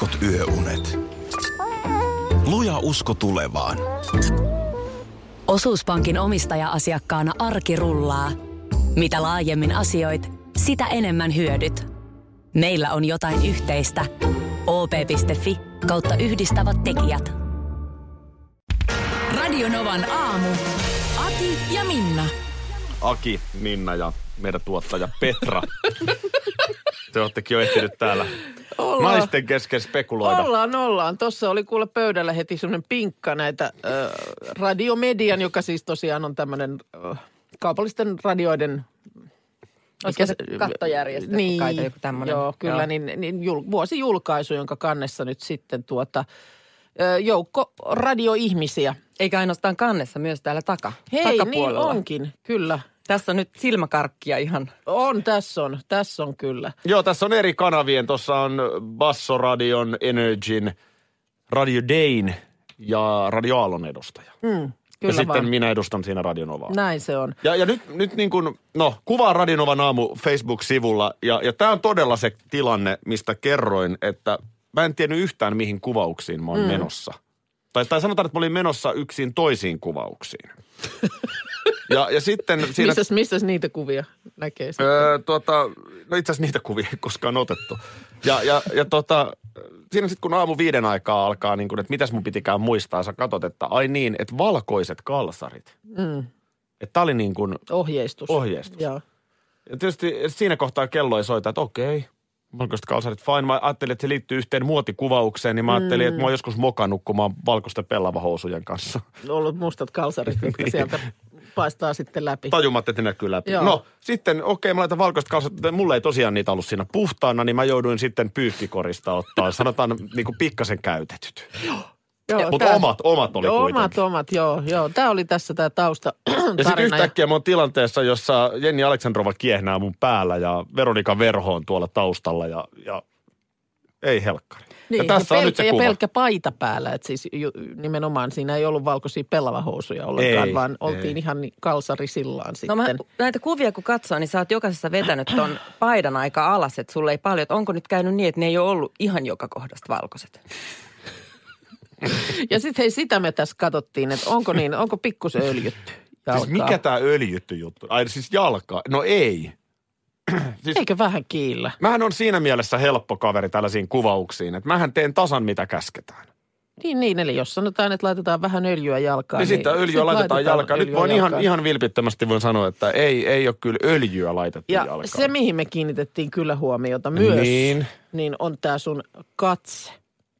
heikot yöunet. Luja usko tulevaan. Osuuspankin omistaja-asiakkaana arki rullaa. Mitä laajemmin asioit, sitä enemmän hyödyt. Meillä on jotain yhteistä. op.fi kautta yhdistävät tekijät. Radionovan aamu. Ati ja Minna. Aki, Minna ja meidän tuottaja Petra. Te olettekin jo ehtinyt täällä Ollaan. naisten kesken spekuloida. Ollaan, ollaan. Tuossa oli kuule pöydällä heti semmoinen pinkka näitä äh, radiomedian, joka siis tosiaan on tämmöinen äh, kaupallisten radioiden... Olisiko se kattojärjestö niin, kai joku tämmönen? Joo, kyllä, Joo. niin, niin jul, vuosijulkaisu, jonka kannessa nyt sitten tuota, joukko radioihmisiä. Eikä ainoastaan kannessa, myös täällä taka, Hei, niin takapuolella. onkin, kyllä. Tässä on nyt silmäkarkkia ihan. On, tässä on, tässä on kyllä. Joo, tässä on eri kanavien. Tuossa on Bassoradion, Energyn, Radio Dayn ja Radio Aallon edustaja. Mm, ja kyllä sitten vaan. minä edustan siinä Radio Novaa. Näin se on. Ja, ja nyt, nyt niin kuin, no, kuvaa Radinovan aamu Facebook-sivulla. Ja, ja tämä on todella se tilanne, mistä kerroin, että mä en tiennyt yhtään, mihin kuvauksiin mä oon mm. menossa. Tai, tai sanotaan, että mä olin menossa yksin toisiin kuvauksiin. ja, ja sitten siinä... Missäs, missäs niitä kuvia näkee sitten? Öö, tuota, no itse asiassa niitä kuvia ei koskaan otettu. Ja, ja, ja tota, siinä sitten kun aamu viiden aikaa alkaa, niin kun, että mitäs mun pitikään muistaa, sä katsot, että ai niin, että valkoiset kalsarit. Mm, Että tää oli niin kuin, ohjeistus. Ohjeistus. Joo. ja tietysti siinä kohtaa kello ei soita, että okei, valkoiset kalsarit, fine. Mä ajattelin, että se liittyy yhteen muotikuvaukseen, niin mä ajattelin, että mä oon joskus mokannut, kun mä oon valkoisten pellavahousujen kanssa. ollut mustat kalsarit, jotka sieltä paistaa sitten läpi. Tajumatta, että ne näkyy läpi. Joo. No, sitten okei, mä laitan valkoiset kalsarit, mutta mulla ei tosiaan niitä ollut siinä puhtaana, niin mä jouduin sitten pyykkikorista ottaa, sanotaan niin kuin pikkasen käytetyt. Joo, Mutta tää- omat, omat oli Joo, kuitenkin. omat, omat, joo, joo. Tämä oli tässä tämä tausta Ja sitten yhtäkkiä mä oon tilanteessa, jossa Jenni Aleksandrova kiehnää mun päällä ja Veronika Verho on tuolla taustalla ja, ja ei helkkari. Niin, ja tässä ja on pelkkä, nyt se ja kuva. pelkkä paita päällä, että siis ju, nimenomaan siinä ei ollut valkoisia pellavahousuja ollenkaan, Ei, vaan oltiin ei. ihan ni- kalsarisillaan sitten. No mä, näitä kuvia kun katsoo, niin sä oot jokaisessa vetänyt ton paidan aika alas, että sulle ei paljon. Että onko nyt käynyt niin, että ne ei ole ollut ihan joka kohdasta valkoiset? Ja sitten hei, sitä me tässä katsottiin, että onko niin, onko pikkusen öljytty Siis jalkaa. mikä tämä öljytty juttu? Ai siis jalka? No ei. siis Eikö vähän kiillä? mähän on siinä mielessä helppo kaveri tällaisiin kuvauksiin, että mähän teen tasan mitä käsketään. Niin, niin, eli jos sanotaan, että laitetaan vähän öljyä jalkaan. Niin sitten öljyä laitetaan jalkaan. Nyt voin ihan, jalkaan. ihan vilpittömästi voin sanoa, että ei, ei ole kyllä öljyä laitettu Ja jalkaan. se, mihin me kiinnitettiin kyllä huomiota myös, Niin. niin on tämä sun katse.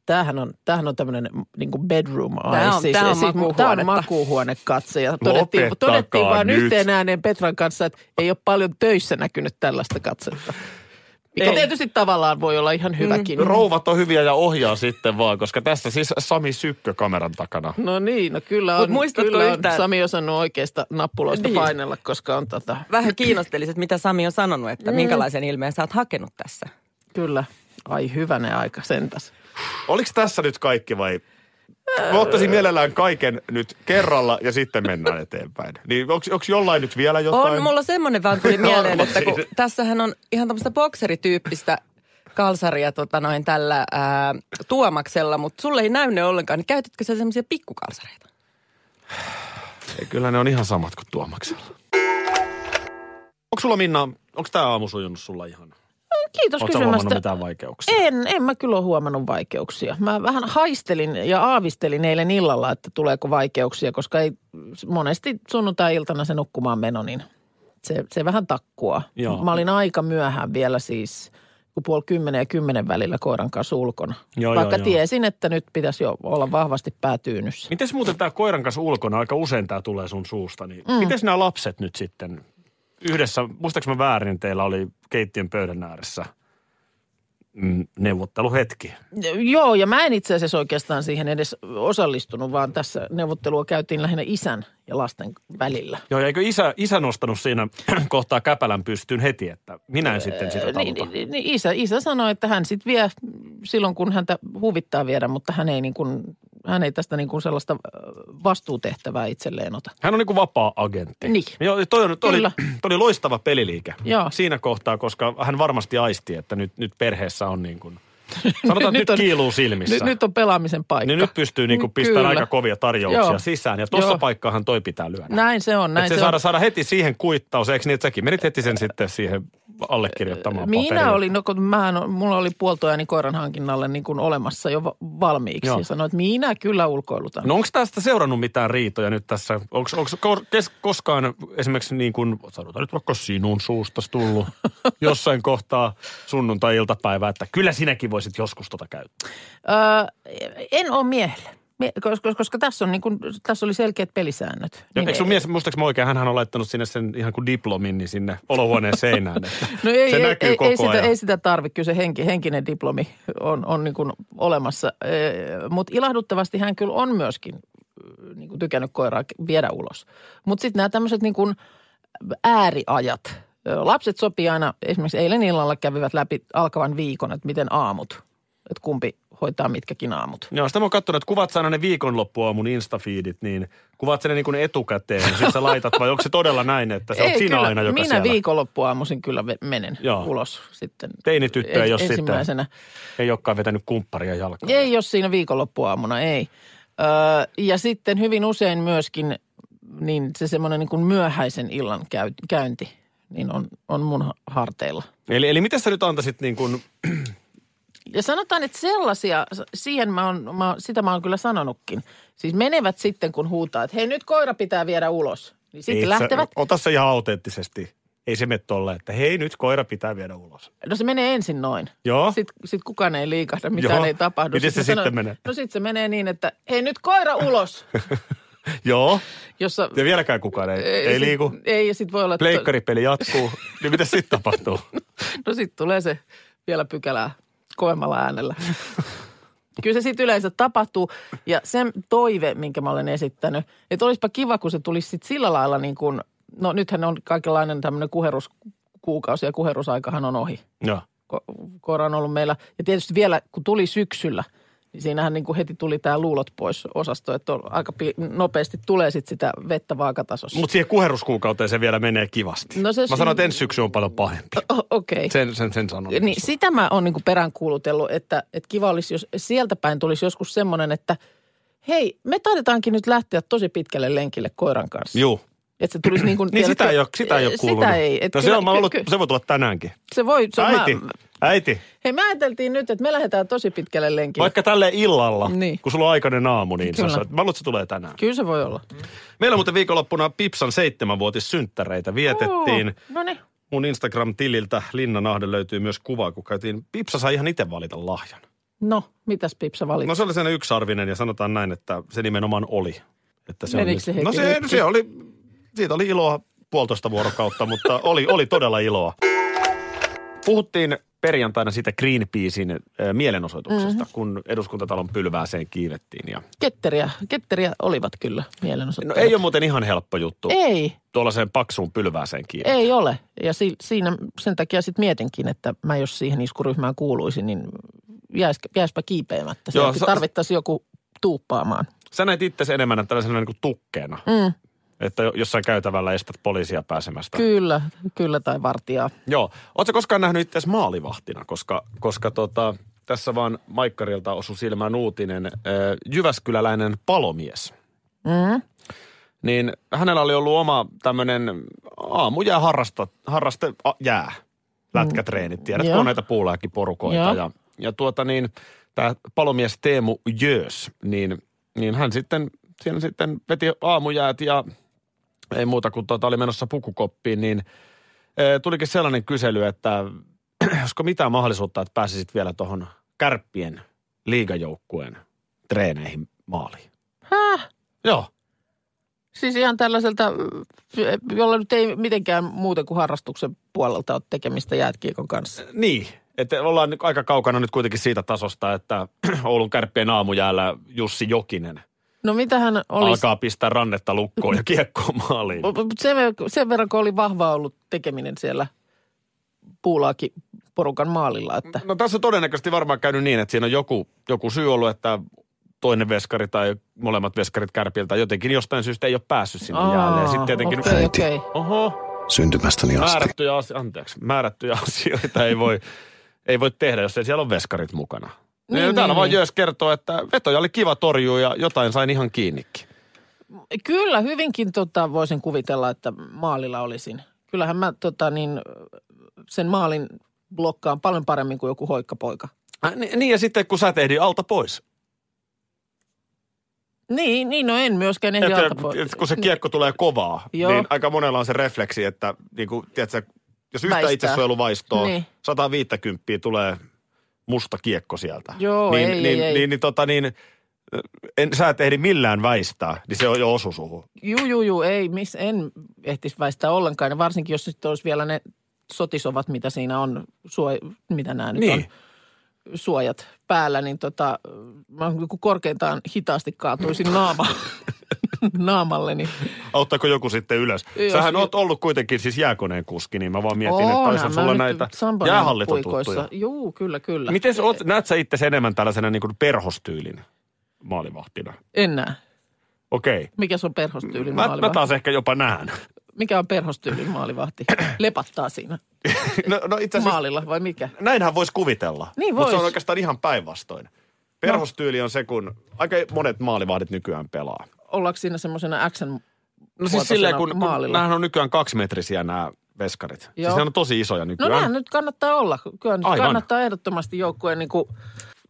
Tämähän on, tämähän on tämmöinen niin kuin bedroom eye. Tää on- siis, tää on siis. Tää on makuuhuonekatse. Ja todettiin, todettiin vaan nyt. yhteen ääneen Petran kanssa, että ei ole paljon töissä näkynyt tällaista katsetta. Mikä Ei. tietysti tavallaan voi olla ihan hyväkin. Rouvat on hyviä ja ohjaa sitten vaan, koska tässä siis Sami Sykkö kameran takana. No niin, no kyllä Mut on, muistatko kyllä on yhtään- Sami osannut oikeista nappuloista Niin. painella, koska on tota, Vähän kiinnostelisit, että mitä Sami on sanonut, että minkälaisen ilmeen sä oot hakenut tässä. kyllä, ai hyvänen aika sentäs. Oliko tässä nyt kaikki vai? Mä ottaisin mielellään kaiken nyt kerralla ja sitten mennään eteenpäin. Niin onko jollain nyt vielä jotain? On, mulla semmoinen vaan tuli mieleen, että kun Arvasin. tässähän on ihan tämmöistä bokserityyppistä kalsaria tota noin tällä ää, tuomaksella, mutta sulle ei näy ne ollenkaan, niin käytätkö sä semmoisia pikkukalsareita? Ei, kyllä ne on ihan samat kuin Tuomaksella. Onko sulla Minna, onko tämä aamu sujunut sulla ihan? Kiitos Oletko kysymästä. mitään vaikeuksia? En, en mä kyllä ole huomannut vaikeuksia. Mä vähän haistelin ja aavistelin eilen illalla, että tuleeko vaikeuksia, koska ei monesti sunnuntai-iltana se nukkumaan meno, niin se, se vähän takkuaa. Joo. Mä olin aika myöhään vielä siis, kun puoli kymmenen ja kymmenen välillä koiran kanssa ulkona. Joo, Vaikka joo, joo. tiesin, että nyt pitäisi jo olla vahvasti päätyynyssä. Miten muuten tämä koiran kanssa ulkona, aika usein tämä tulee sun suusta, niin mm. miten nämä lapset nyt sitten yhdessä, muistaaks mä väärin, teillä oli keittiön pöydän ääressä mm, neuvotteluhetki. Joo, ja mä en itse asiassa oikeastaan siihen edes osallistunut, vaan tässä neuvottelua käytiin lähinnä isän ja lasten välillä. Joo, ja eikö isä, isä nostanut siinä kohtaa käpälän pystyyn heti, että minä en sitten sitä Niin, taluta. niin, niin, isä, isä sanoi, että hän sitten vie silloin, kun häntä huvittaa viedä, mutta hän ei, niin kuin, hän ei tästä niin kuin sellaista vastuutehtävää itselleen ota. Hän on niin kuin vapaa-agentti. Niin. Joo, toi, on, toi, oli, toi oli loistava peliliike Joo. siinä kohtaa, koska hän varmasti aisti, että nyt, nyt perheessä on niin kuin Sanotaan, että nyt, on- kiiluu silmissä. Nyt, nyt on pelaamisen paikka. Niin nyt pystyy niinku pistämään Kyllä. aika kovia tarjouksia Joo. sisään. Ja tuossa Joo. paikkaahan toi pitää lyödä. Näin se on, näin se, se saada, on. saada heti siihen kuittaus, eikö niin, että säkin menit heti sen sitten siihen allekirjoittamaan Minä paperille. olin, no kun mähän, mulla oli puoltojani koiran hankinnalle niin kuin olemassa jo va- valmiiksi. Joo. Ja sanoin, että minä kyllä ulkoilutan. No onko tästä seurannut mitään riitoja nyt tässä? Onko, koskaan esimerkiksi niin kuin, sanotaan nyt vaikka sinun suusta tullut jossain kohtaa sunnuntai-iltapäivää, että kyllä sinäkin voisit joskus tota käyttää. Öö, en ole miehelle. Koska, koska tässä, on niin kuin, tässä oli selkeät pelisäännöt. Ja Niin eikö sun mies, muistaaks mä oikein, hän on laittanut sinne sen ihan kuin diplomin niin sinne olohuoneen seinään. Että No ei, se ei, näkyy ei, koko ei, sitä, ajan. ei sitä tarvitse, kyllä se henki, henkinen diplomi on, on niin kuin olemassa. Mutta ilahduttavasti hän kyllä on myöskin niin kuin tykännyt koiraa viedä ulos. Mutta sitten nämä tämmöiset niin kuin ääriajat. Lapset sopii aina, esimerkiksi eilen illalla kävivät läpi alkavan viikon, että miten aamut, että kumpi hoitaa mitkäkin aamut. Joo, sitä mä oon katsonut, että kuvat aina ne viikonloppuaamun instafiidit, niin kuvat sä ne niin kuin etukäteen, niin sit sä laitat, vai onko se todella näin, että sä oot Ei, sinä kyllä, aina, joka minä siellä? viikonloppuaamuisin kyllä menen Joo. ulos sitten. Teinityttö ei en- ole sitten, ensimmäisenä. ei olekaan vetänyt kumpparia jalkaan. Ei jos siinä viikonloppuaamuna, ei. Öö, ja sitten hyvin usein myöskin niin se semmoinen niin kuin myöhäisen illan käy, käynti niin on, on mun ha- harteilla. Eli, eli miten sä nyt antaisit niin kuin, Ja sanotaan, että sellaisia, siihen mä oon, mä, sitä mä oon kyllä sanonutkin. Siis menevät sitten, kun huutaa, että hei nyt koira pitää viedä ulos. Niin sitten Ei, lähtevät. Sä, ota se ihan autenttisesti. Ei se mene tolleen, että hei nyt koira pitää viedä ulos. No se menee ensin noin. Joo. Sitten sit kukaan ei liikahda, mitään Joo. ei tapahdu. Miten Sit se mä sitten menee? No sitten se menee niin, että hei nyt koira ulos. Joo. Jossa, Ja vieläkään kukaan ei, ei, ei liiku. Ei, ja sitten voi olla, että... Pleikkaripeli jatkuu. niin mitä sitten tapahtuu? No sitten tulee se vielä pykälää kovemmalla äänellä. Kyllä se sitten yleensä tapahtuu. Ja sen toive, minkä mä olen esittänyt, että olisipa kiva, kun se tulisi sitten sillä lailla niin kuin, no nythän on kaikenlainen tämmöinen kuheruskuukausi ja kuherusaikahan on ohi. Joo. Ko- koira on ollut meillä. Ja tietysti vielä, kun tuli syksyllä, siinähän niin kuin heti tuli tämä luulot pois osasto, että on aika pi- nopeasti tulee sitten sitä vettä vaakatasossa. Mutta siihen kuheruskuukauteen se vielä menee kivasti. No se- Mä sanoin, että ensi syksy on paljon pahempi. Okei. Okay. Sen, sen, sen sanon. Niin sitä mä oon niinku peräänkuulutellut, että, että kiva olisi, jos sieltä päin tulisi joskus semmoinen, että hei, me taidetaankin nyt lähteä tosi pitkälle lenkille koiran kanssa. Juu. Että se tulisi niin kuin, Niin sitä ei ole, sitä ei ole kuulunut. Sitä ei. Et no se, kyllä- on, mä ollut, ky- ky- se voi tulla tänäänkin. se voi, se on, Äiti, Mä, äiti. hei, me ajateltiin nyt, että me lähdetään tosi pitkälle lenkille. Vaikka tälle illalla, Niin. kun sulla on aikainen aamu, niin sä Kyllä. sanoit, mä luulen, että se tulee tänään. Kyllä se voi olla. Meillä muuten viikonloppuna Pipsan seitsemänvuotissynttäreitä vietettiin. Oo, No niin. Mun Instagram-tililtä Linna Nahde löytyy myös kuva, kun käytiin. Pipsa sai ihan itse valita lahjan. No, mitäs Pipsa valitsi? No se oli sellainen yksarvinen ja sanotaan näin, että se nimenomaan oli. Että se Menikö on se heti No se, se oli, siitä oli iloa puolitoista vuorokautta, mutta oli, oli todella iloa. Puhuttiin perjantaina siitä Greenpeacein äh, mielenosoituksesta, mm-hmm. kun eduskuntatalon pylvääseen kiivettiin. Ja... Ketteriä, ketteriä olivat kyllä No mielenosoittajat. ei ole muuten ihan helppo juttu Ei, tuollaiseen paksuun pylvääseen kiinni. ei ole. Ja si, siinä sen takia sitten mietinkin, että mä jos siihen iskuryhmään kuuluisin, niin jäis, jäispä kiipeämättä. Joo, sa- tarvittaisiin joku tuuppaamaan. Sä näet itse enemmän tällaisena niin kuin tukkeena, Mm, että jo- jossain käytävällä estät poliisia pääsemästä. kyllä, kyllä tai vartijaa. Joo. Oletko koskaan nähnyt itse maalivahtina, koska, koska tota, tässä vaan Maikkarilta osui silmään uutinen. Jyväskyläläinen palomies. Mm. Niin hänellä oli ollut oma tämmöinen aamujää harrasta, harraste a, jää. Lätkätreenit, tiedätkö, Joo. on näitä puulääkiporukoita. Joo. Ja, ja tuota niin, tämä palomies Teemu Jöös, niin, niin hän sitten, siinä sitten veti aamujäät ja ei muuta kuin tuota, oli menossa pukukoppiin, niin e, tulikin sellainen kysely, että olisiko mitään mahdollisuutta, että pääsisit vielä tuohon kärppien liigajoukkueen treeneihin maaliin. Häh? Joo. Siis ihan tällaiselta, jolla nyt ei mitenkään muuten kuin harrastuksen puolelta ole tekemistä jäätkiekon kanssa. Niin, että ollaan aika kaukana nyt kuitenkin siitä tasosta, että Oulun kärppien aamujäällä Jussi Jokinen No mitä hän olisi... alkaa pistää rannetta lukkoon ja kiekkoon maaliin. Mut Sen, ver- sen verran, kun oli vahva ollut tekeminen siellä puulaakin porukan maalilla, että No tässä on todennäköisesti varmaan käynyt niin, että siinä on joku, joku syy ollut, että toinen veskari tai molemmat veskarit kärpiltä jotenkin jostain syystä ei ole päässyt sinne Aa, jäälle. Ja sitten tietenkin, okei, okei. oho, Syntymästäni asti. määrättyjä, asio- anteeksi, määrättyjä asioita ei voi, ei voi tehdä, jos ei siellä ole veskarit mukana. Niin, Niin, täällä niin, vaan niin. Jös kertoo, että vetoja oli kiva torjua ja jotain sain ihan kiinnikin. Kyllä, hyvinkin tota, voisin kuvitella, että maalilla olisin. Kyllähän mä tota, niin, sen maalin blokkaan paljon paremmin kuin joku hoikkapoika. Äh, ni- niin ja sitten kun sä tehdin alta pois. Niin, niin no en myöskään ehdi Että, alta pois. että kun se kiekko tulee kovaa, Joo. niin aika monella on se refleksi, että niin kuin, tiedätkö, jos yhtä Väistää. itsesuojeluvaistoa, Niin. 150 tulee musta kiekko sieltä. Joo, niin, ei, niin, ei, ei. Niin, niin, tota, niin en, sä et ehdi millään väistää, niin se on jo osu suhun. Juu, juu, juu, ei, miss, en ehtisi väistää ollenkaan. Ja varsinkin, jos sitten olisi vielä ne sotisovat, mitä siinä on, suo, mitä nämä nyt Niin. on, suojat päällä, niin tota, mä joku korkeintaan hitaasti kaatuisin naama, naamalle, niin Auttaako joku sitten ylös? Jos- Sähän oot ollut kuitenkin siis jääkoneen kuski, niin mä vaan mietin, että Oonhan olisi mä sulla näitä jäähallitotuttuja. Juu, kyllä, kyllä. Miten sä oot, näet sä itse enemmän tällaisena niin kuin perhostyylin maalivahtina? En näe. Okei. Mikä se on perhostyylin Mä, mä maalivahti? taas ehkä jopa näen. Mikä on perhostyylin maalivahti? Lepattaa siinä No, no itse asiassa maalilla vai mikä? näinhän voisi kuvitella. Niin Mutta se on vois. oikeastaan ihan päinvastoin. Perhostyyli on se, kun aika monet maalivahdit nykyään pelaa. Ollaanko siinä semmoisena Xn No siis silleen, kun, kun nämähän on nykyään kaksimetrisiä nämä veskarit. Siis Joo. ne on tosi isoja No nykyään. näin nyt kannattaa olla. Kyllä nyt Aivan. kannattaa ehdottomasti joukkueen niin kuin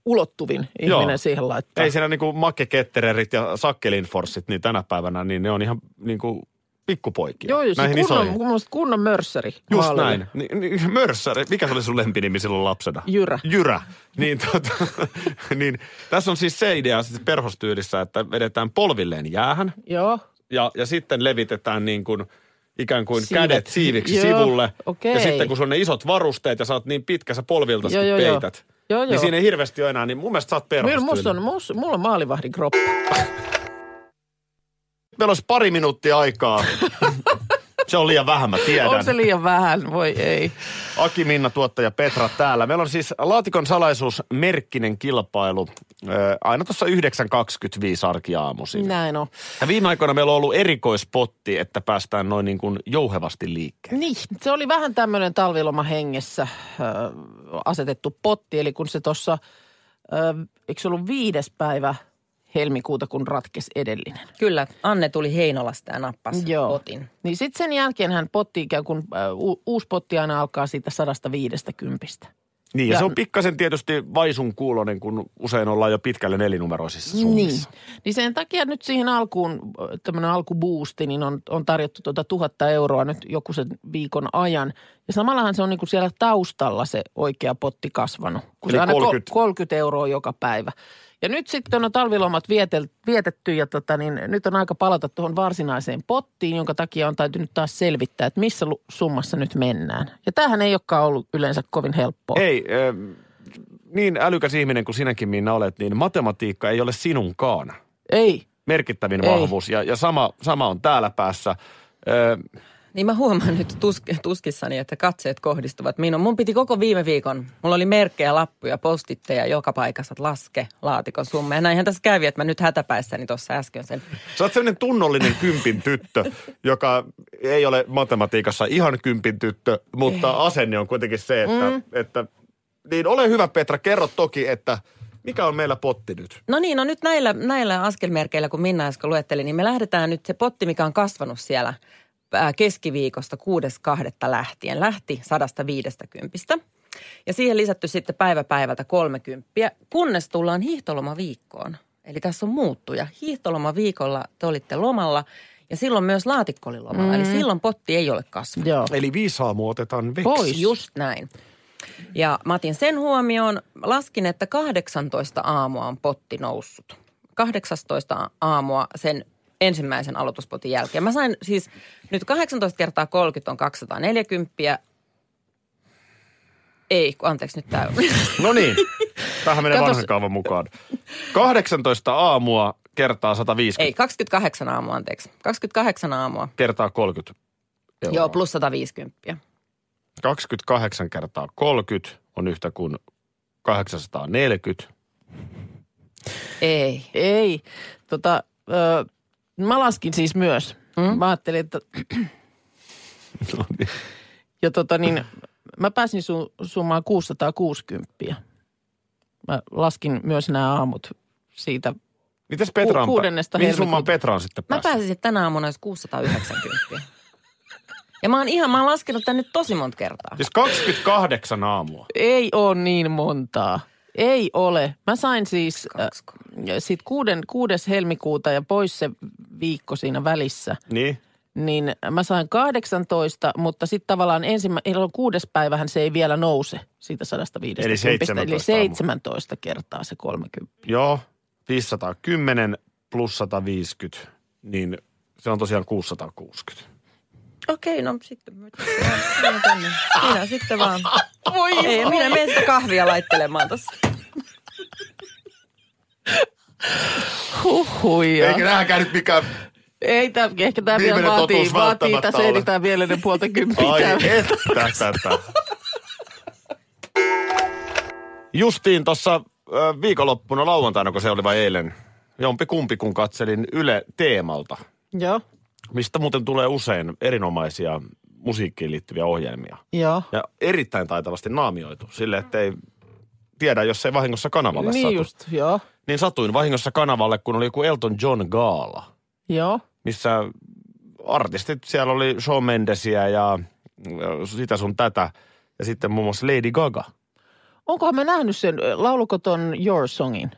ulottuvin Joo. ihminen siihen laittaa. Ei siinä niinku Makke Kettererit ja Sakkelinforssit, niin tänä päivänä, niin ne on ihan niinku pikkupoikia. Joo, joo, Näihin kunnon, isoihin. mielestä kunnon mörssäri. Just maalilla. näin. Ni, ni, mörssäri. Mikä se oli sun lempinimi silloin lapsena? Jyrä. Jyrä. Niin, tota, niin, tässä on siis se idea siis perhostyylissä, että vedetään polvilleen jäähän Joo, ja, ja sitten levitetään niin kuin ikään kuin Siivet. kädet siiviksi Joo, sivulle. okei. Ja sitten kun on ne isot varusteet ja sä oot niin pitkä, sä polviltasi Joo, joo, peität. Joo, niin joo. siinä ei hirveästi ole enää, niin mun mielestä sä oot perhostyylinen. mulla on maalivahdin kroppa. Meillä olisi pari minuuttia aikaa. se on liian vähän, mä tiedän. On se liian vähän, voi ei. Aki Minna, tuottaja Petra täällä. Meillä on siis laatikon salaisuus merkkinen kilpailu äh, aina tuossa 9.25 arkiaamuisin. Näin on. Ja viime aikoina meillä on ollut erikoispotti, että päästään noin niin kuin jouhevasti liikkeelle. Niin, se oli vähän tämmöinen talviloma hengessä äh, asetettu potti. Eli kun se tuossa, äh, eikö se ollut viides päivä helmikuuta, kun ratkesi edellinen? Kyllä, Anne tuli Heinolasta ja nappasi Joo. potin. Niin sitten sen jälkeen hän potti ikään kuin, äh, u- uusi potti aina alkaa siitä 150. Niin, ja, Ja- se on pikkasen tietysti vaisun kuulonen, kun usein ollaan jo pitkälle nelinumeroisissa Niin. summissa. Niin sen takia nyt siihen alkuun, tämmöinen alkubuusti, niin on, on tarjottu tuota tuhatta euroa nyt joku sen viikon ajan. Ja samallahan se on niin kuin siellä taustalla se oikea potti kasvanut. Kun Eli se aina 30. 30. 30 euroa joka päivä. Ja nyt sitten on talvilomat vietel, vietetty ja tota, niin nyt on aika palata tuohon varsinaiseen pottiin, jonka takia on täytynyt taas selvittää, että missä summassa nyt mennään. Ja tämähän ei olekaan ollut yleensä kovin helppoa. Ei, äh, niin älykäs ihminen kuin sinäkin Minna olet, niin matematiikka ei ole sinunkaan. Ei. merkittävin Ei. vahvuus. Ja, ja sama, sama on täällä päässä. Öö, Niin mä huomaan nyt tus, tuskissani, että katseet kohdistuvat minuun. Mun piti koko viime viikon, mulla oli merkkejä, lappuja, postitteja joka paikassa, että laske laatikon summa. Ja näinhän tässä kävi, että mä nyt hätäpäissäni tuossa äsken sen. sä oot sellainen tunnollinen kympin tyttö, joka ei ole matematiikassa ihan kympin tyttö, mutta asenne on kuitenkin se, että, mm. että niin ole hyvä Petra, kerro toki, että mikä on meillä potti nyt? No niin, no nyt näillä, näillä askelmerkeillä, kun Minna äsken luetteli, niin me lähdetään nyt se potti, mikä on kasvanut siellä keskiviikosta 6.2. lähtien. Lähti 150. Ja siihen lisätty sitten päivä päivältä 30, kunnes tullaan hiihtolomaviikkoon. Eli tässä on muuttuja. Hiihtolomaviikolla te olitte lomalla ja silloin myös laatikko oli lomalla. Mm. Eli silloin potti ei ole kasvanut. Joo. Eli viisaamu otetaan veksi. Pois. Just näin. Ja mä otin sen huomioon. Laskin, että 18 aamua on potti noussut. 18 aamua sen ensimmäisen aloituspotin jälkeen. Mä sain siis nyt 18 kertaa 30 on 240. Ei, kun anteeksi nyt tämä. No niin, tähän menee Katos- vanhan kaavan mukaan. 18 aamua kertaa 150 Ei, 28 aamua, anteeksi. 28 aamua. kertaa 30 euroa. Joo, plus 150. 28 kertaa 30 on yhtä kuin 840. Ei. Ei. Tota, ö, mä laskin siis myös. Mm? Mä ajattelin, että... No niin. Ja tota niin, mä pääsin su, summaan 660. Mä laskin myös nämä aamut siitä. Mites Petra on, Ku- kuudennesta mihin summaan. Petra on sitten Mä päässyt? pääsisin tänä aamuna jos 690. ja mä oon ihan, mä oon laskenut tän nyt tosi monta kertaa. Siis 28 aamua. Ei ole niin montaa. Ei ole. Mä sain siis äh, sit kuuden, kuudes helmikuuta ja pois se viikko siinä välissä. Niin? Niin mä sain 18, mutta sitten tavallaan ensimmäinen, kuudes päivähän se ei vielä nouse siitä 150. Eli 17 Eli 17 kertaa se 30. Joo, 510 plus 150, niin se on tosiaan 660. Okei, no sitten. Minä, sitten vaan. Voi Ei, minä menen sitä kahvia laittelemaan tossa. Huhhuja. Eikä nääkään nyt mikään... Ei tämä, ehkä tämä vielä vaatii, vaatii tässä ole. editään vielä ne puolta kymppiä. Ai että tätä. Justiin tuossa viikonloppuna lauantaina, kun se oli vai eilen, jompi kumpi kun katselin Yle Teemalta, Joo, mistä muuten tulee usein erinomaisia musiikkiin liittyviä ohjelmia. joo. Ja erittäin taitavasti naamioitu, sille ettei tiedä, jos ei vahingossa kanavalle Niin satu. just, joo. Niin satuin vahingossa kanavalle, kun oli joku Elton John Gaala, Joo. missä artistit, siellä oli Shawn Mendesiä ja sitä sun tätä. Ja sitten muun muassa Lady Gaga Onkohan me nähnyt sen, ö, lauluko ton Your Songin?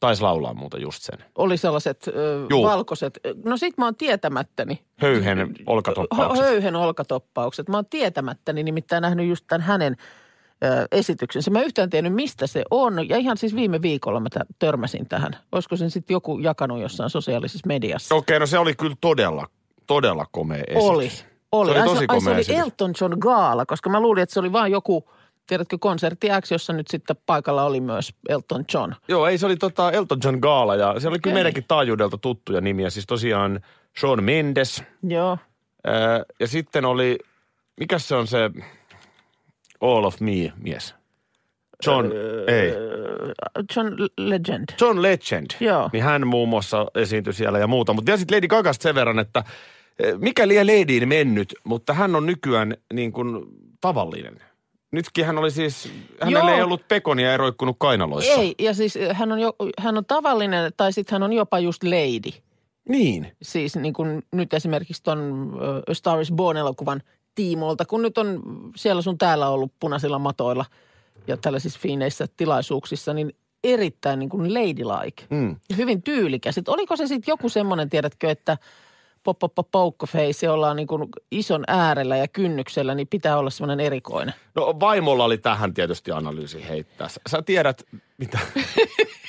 taisi laulaa muuten just sen. Oli sellaiset ö, Juu. valkoiset. No sit mä oon tietämättäni. Höyhen olkatoppaukset. Höyhen olkatoppaukset. Mä oon tietämättäni nimittäin nähnyt just tämän hänen ö, esityksensä. Mä yhtään tiennyt, mistä se on. Ja ihan siis viime viikolla mä törmäsin tähän. Olisiko sen sitten joku jakanut jossain sosiaalisessa mediassa? Okei, no se oli kyllä todella, todella komea esitys. Oli. Oli. Se oli Ai, tosi ai, se komea oli. Elton John Gaala, koska mä luulin, että se oli vaan joku, tiedätkö, konsertti X, jossa nyt sitten paikalla oli myös Elton John. Joo, ei se oli tota Elton John Gaala ja se oli kyllä Okei. meidänkin taajuudelta tuttuja nimiä. Siis tosiaan Shawn Mendes Joo. ää, ja sitten oli, mikä se on se All of Me mies? John, ei. John Legend. John Legend. Joo. Niin hän muun muassa esiintyi siellä ja muuta. Mutta vielä sitten Lady Gagasta sen verran, että eh, mikä liian Ladyin mennyt, mutta hän on nykyään niin kuin tavallinen. Nytkin hän oli siis, hänellä Joo. ei ollut pekonia eroikkunut kainaloissa. Ei, ja siis hän on, jo, hän on tavallinen, tai sitten hän on jopa just lady. Niin. Siis niin kuin nyt esimerkiksi ton A Star is Born-elokuvan tiimoilta, kun nyt on siellä sun täällä ollut punaisilla matoilla ja tällaisissa fiineissä tilaisuuksissa, niin erittäin niin kuin ladylike. Mm. Ja hyvin tyylikäs. Et oliko se sitten joku semmoinen, tiedätkö, että pop, pop, pop, poukkoface, jolla on niin kuin ison äärellä ja kynnyksellä, niin pitää olla semmoinen erikoinen. No vaimolla oli tähän tietysti analyysi heittää. Sä, sä tiedät, mitä...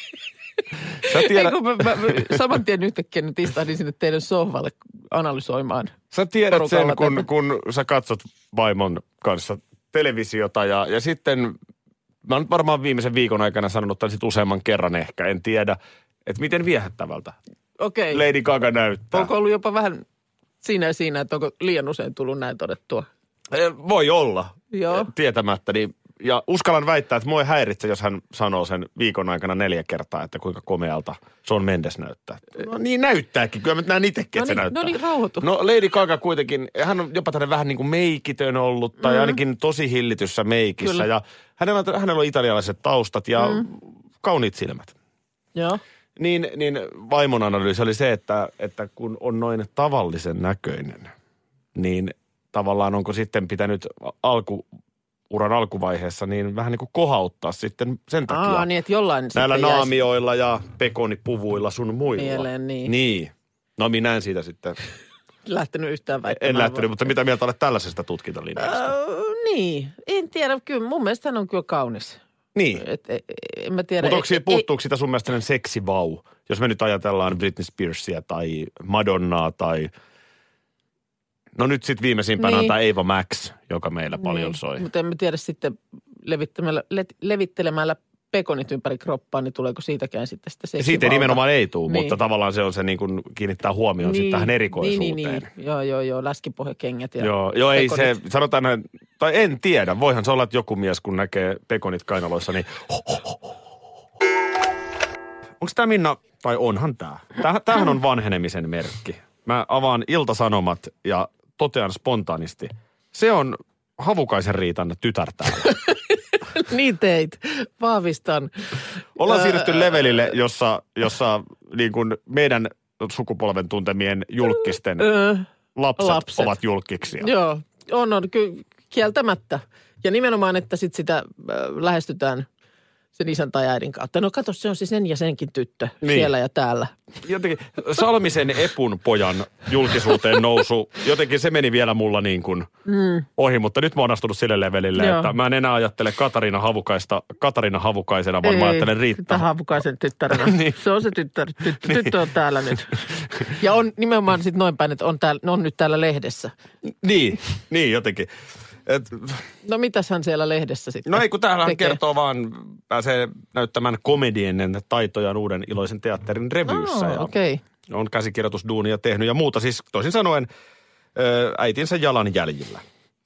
sä Ei, tiedät, kun mä, mä, saman tien yhtäkkiä nyt istahdin sinne teidän sohvalle analysoimaan. Sä tiedät sen, kun, kun sä katsot vaimon kanssa televisiota ja, ja sitten mä oon varmaan viimeisen viikon aikana sanonut tämän sit useamman kerran ehkä, en tiedä, että miten viehättävältä Okei. Lady Gaga näyttää. Onko ollut jopa vähän siinä ja siinä, että onko liian usein tullut näin todettua? Eh, Voi olla, Joo. eh, tietämättä. Niin, ja uskallan väittää, että mua ei häiritse, jos hän sanoo sen viikon aikana neljä kertaa, että kuinka komealta Sean Mendes näyttää. No niin näyttääkin, kyllä mä näen itsekin, No että se niin, näyttää. no niin, rauhoitu. No Lady Gaga kuitenkin, hän on jopa tämmöinen vähän niin kuin meikitön ollut, tai mm. ainakin tosi hillityssä meikissä. Kyllä. Ja hänellä, hänellä on italialaiset taustat ja mm. kauniit silmät. Joo. Niin, niin vaimon analyysi oli se, että, että kun on noin tavallisen näköinen, niin tavallaan onko sitten pitänyt alku, uran alkuvaiheessa niin vähän niin kuin kohauttaa sitten sen takia. Aa, niin että jollain Näillä sitten jäisi- naamioilla ja pekonipuvuilla sun muilla. Mieleen, niin. Niin. No minä en siitä sitten, lähtenyt yhtään väittämään. en lähtenyt, mutta mitä mieltä olet tällaisesta tutkintalinjasta? Niin, en tiedä. Kyllä mun mielestä hän on kyllä kaunis. Niin. Et, e, en mä tiedä. Mutta Ei- siitä, puuttuuko sitä sun mielestä seksivau? Jos me nyt ajatellaan Britney Spearsia tai Madonnaa tai... No nyt sitten viimeisimpänä on Niin. tämä Eva Max, joka meillä paljon soi. Mutta en mä tiedä sitten levittämällä, let, levittelemällä pekonit ympäri kroppaa, niin tuleeko siitäkään sitten sitä Ja seksivauta. siitä ei nimenomaan ei tule, Niin. mutta tavallaan se on se niin kuin kiinnittää huomioon sitten tähän erikoisuuteen. Niin, niin, niin. Joo, joo, joo. Läskipohjakengät ja Joo, joo ei se, sanotaan näin, tai en tiedä, voihan se olla, että joku mies kun näkee pekonit kainaloissa, niin Onko tämä Minna, tai onhan tämä? Tämähän on vanhenemisen merkki. Mä avaan iltasanomat ja totean spontaanisti. Se on Havukaisen Riitan tytär täällä. niin teit. Vahvistan. Ollaan siirrytty levelille, jossa, jossa niin kuin meidän sukupolven tuntemien julkisten lapset, lapset. ovat julkkiksia. joo, on, on ky- kieltämättä. Ja nimenomaan, että sit sitä äh, lähestytään sen isän tai äidin kautta. No kato, se on siis sen ja senkin tyttö Niin. niin. siellä ja täällä. Jotenkin Salmisen Epun pojan julkisuuteen nousu, jotenkin se meni vielä mulla niin kuin mm. ohi, mutta nyt mä oon astunut sille levelille, Joo. että mä en enää ajattele Katariina Havukaista Katariina Havukaisena, vaan mä ajattelen Riitta. Haapukaisen tyttärenä. Niin. niin. Se on se tyttär, tyttö, tyttö on täällä nyt. Ja on nimenomaan sitten noin päin, että on, täällä, on nyt täällä lehdessä. Niin, niin jotenkin. Et, No mitäs hän siellä lehdessä sitten no ei kun täällä hän tekee? kertoo vaan, pääsee näyttämään komedien taitojaan uuden iloisen teatterin revyyssä. Oh, ja. Okay. on käsikirjoitusduunia tehnyt ja muuta. Siis toisin sanoen äitinsä jalanjäljillä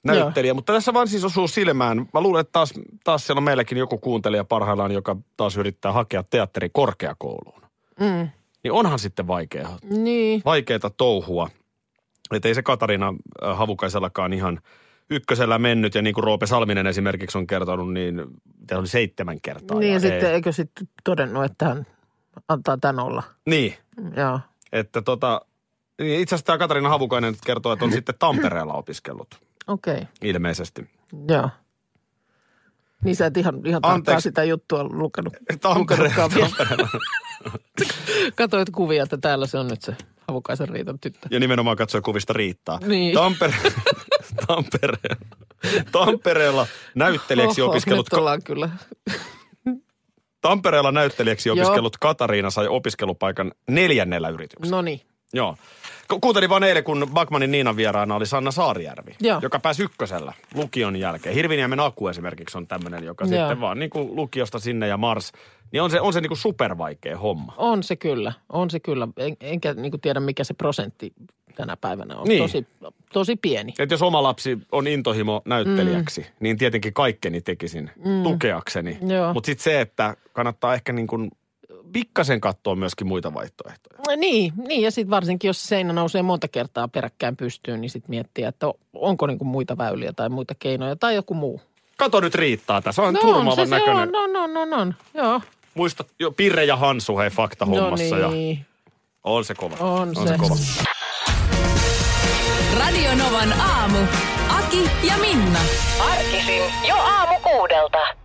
näyttelijä. Mutta tässä vaan siis osuu silmään. Mä luulen, että taas, taas siellä on meilläkin joku kuuntelija parhaillaan, joka taas yrittää hakea teatteri korkeakouluun. Mm. Niin onhan sitten vaikea, Niin. vaikeata touhua. Että ei se Katariina ö, Havukaisellakaan ihan ykkösellä mennyt. Ja niin kuin Roope Salminen esimerkiksi on kertonut, niin tämä oli seitsemän kertaa. Niin ja ei- sitten eikö sitten todennut, että hän antaa tän olla. Niin, Joo. että tota, niin itse asiassa tämä Katariina Havukainen kertoo, että on sitten Tampereella opiskellut Okei. Okay. ilmeisesti. Joo. Niin sä et ihan, ihan tarkkaan sitä juttua lukenut. Tampere. Tampereella. Katoit kuvia, että täällä se on nyt se Havukaisen Riitan tyttö. Ja nimenomaan katsoi kuvista riittää. Niin. Tampere, Tampereella, Tampereella näyttelijäksi Oho, opiskellut, Nyt ollaan kyllä. Tampereella näyttelijäksi opiskellut Katariina sai opiskelupaikan neljännellä yrityksellä. No niin. Joo. Ku- Kuuntelin vaan eilen, kun Bakmanin Niinan vieraana oli Sanna Saarijärvi, Joo. joka pääsi ykkösellä lukion jälkeen. Hirviniemen Aku esimerkiksi on tämmöinen, joka Joo. sitten vaan niin kuin lukiosta sinne ja Mars. Niin on se, on se niin kuin supervaikea homma. On se kyllä, on se kyllä. En, enkä niin tiedä, mikä se prosentti tänä päivänä on. Niin. Tosi, tosi pieni. Että jos oma lapsi on intohimo näyttelijäksi, mm. niin tietenkin kaikkeni tekisin mm. tukeakseni. Mutta sitten se, että kannattaa ehkä niin kuin pikkasen katsoa myöskin muita vaihtoehtoja. Niin, niin ja sitten varsinkin, jos se seinä nousee monta kertaa peräkkäin pystyyn, niin sitten miettiä, että onko niin kuin muita väyliä tai muita keinoja tai joku muu. Kato nyt riittää tässä, on No no, on turmaavan se, se näköinen. on, on, on, on, on. Joo. Muista jo Pirre ja Hansu hei fakta hommassa no ja niin. on se kova. On on se se. kova. Radio Novan aamu. Aki ja Minna. Arkisin jo aamu kuudelta.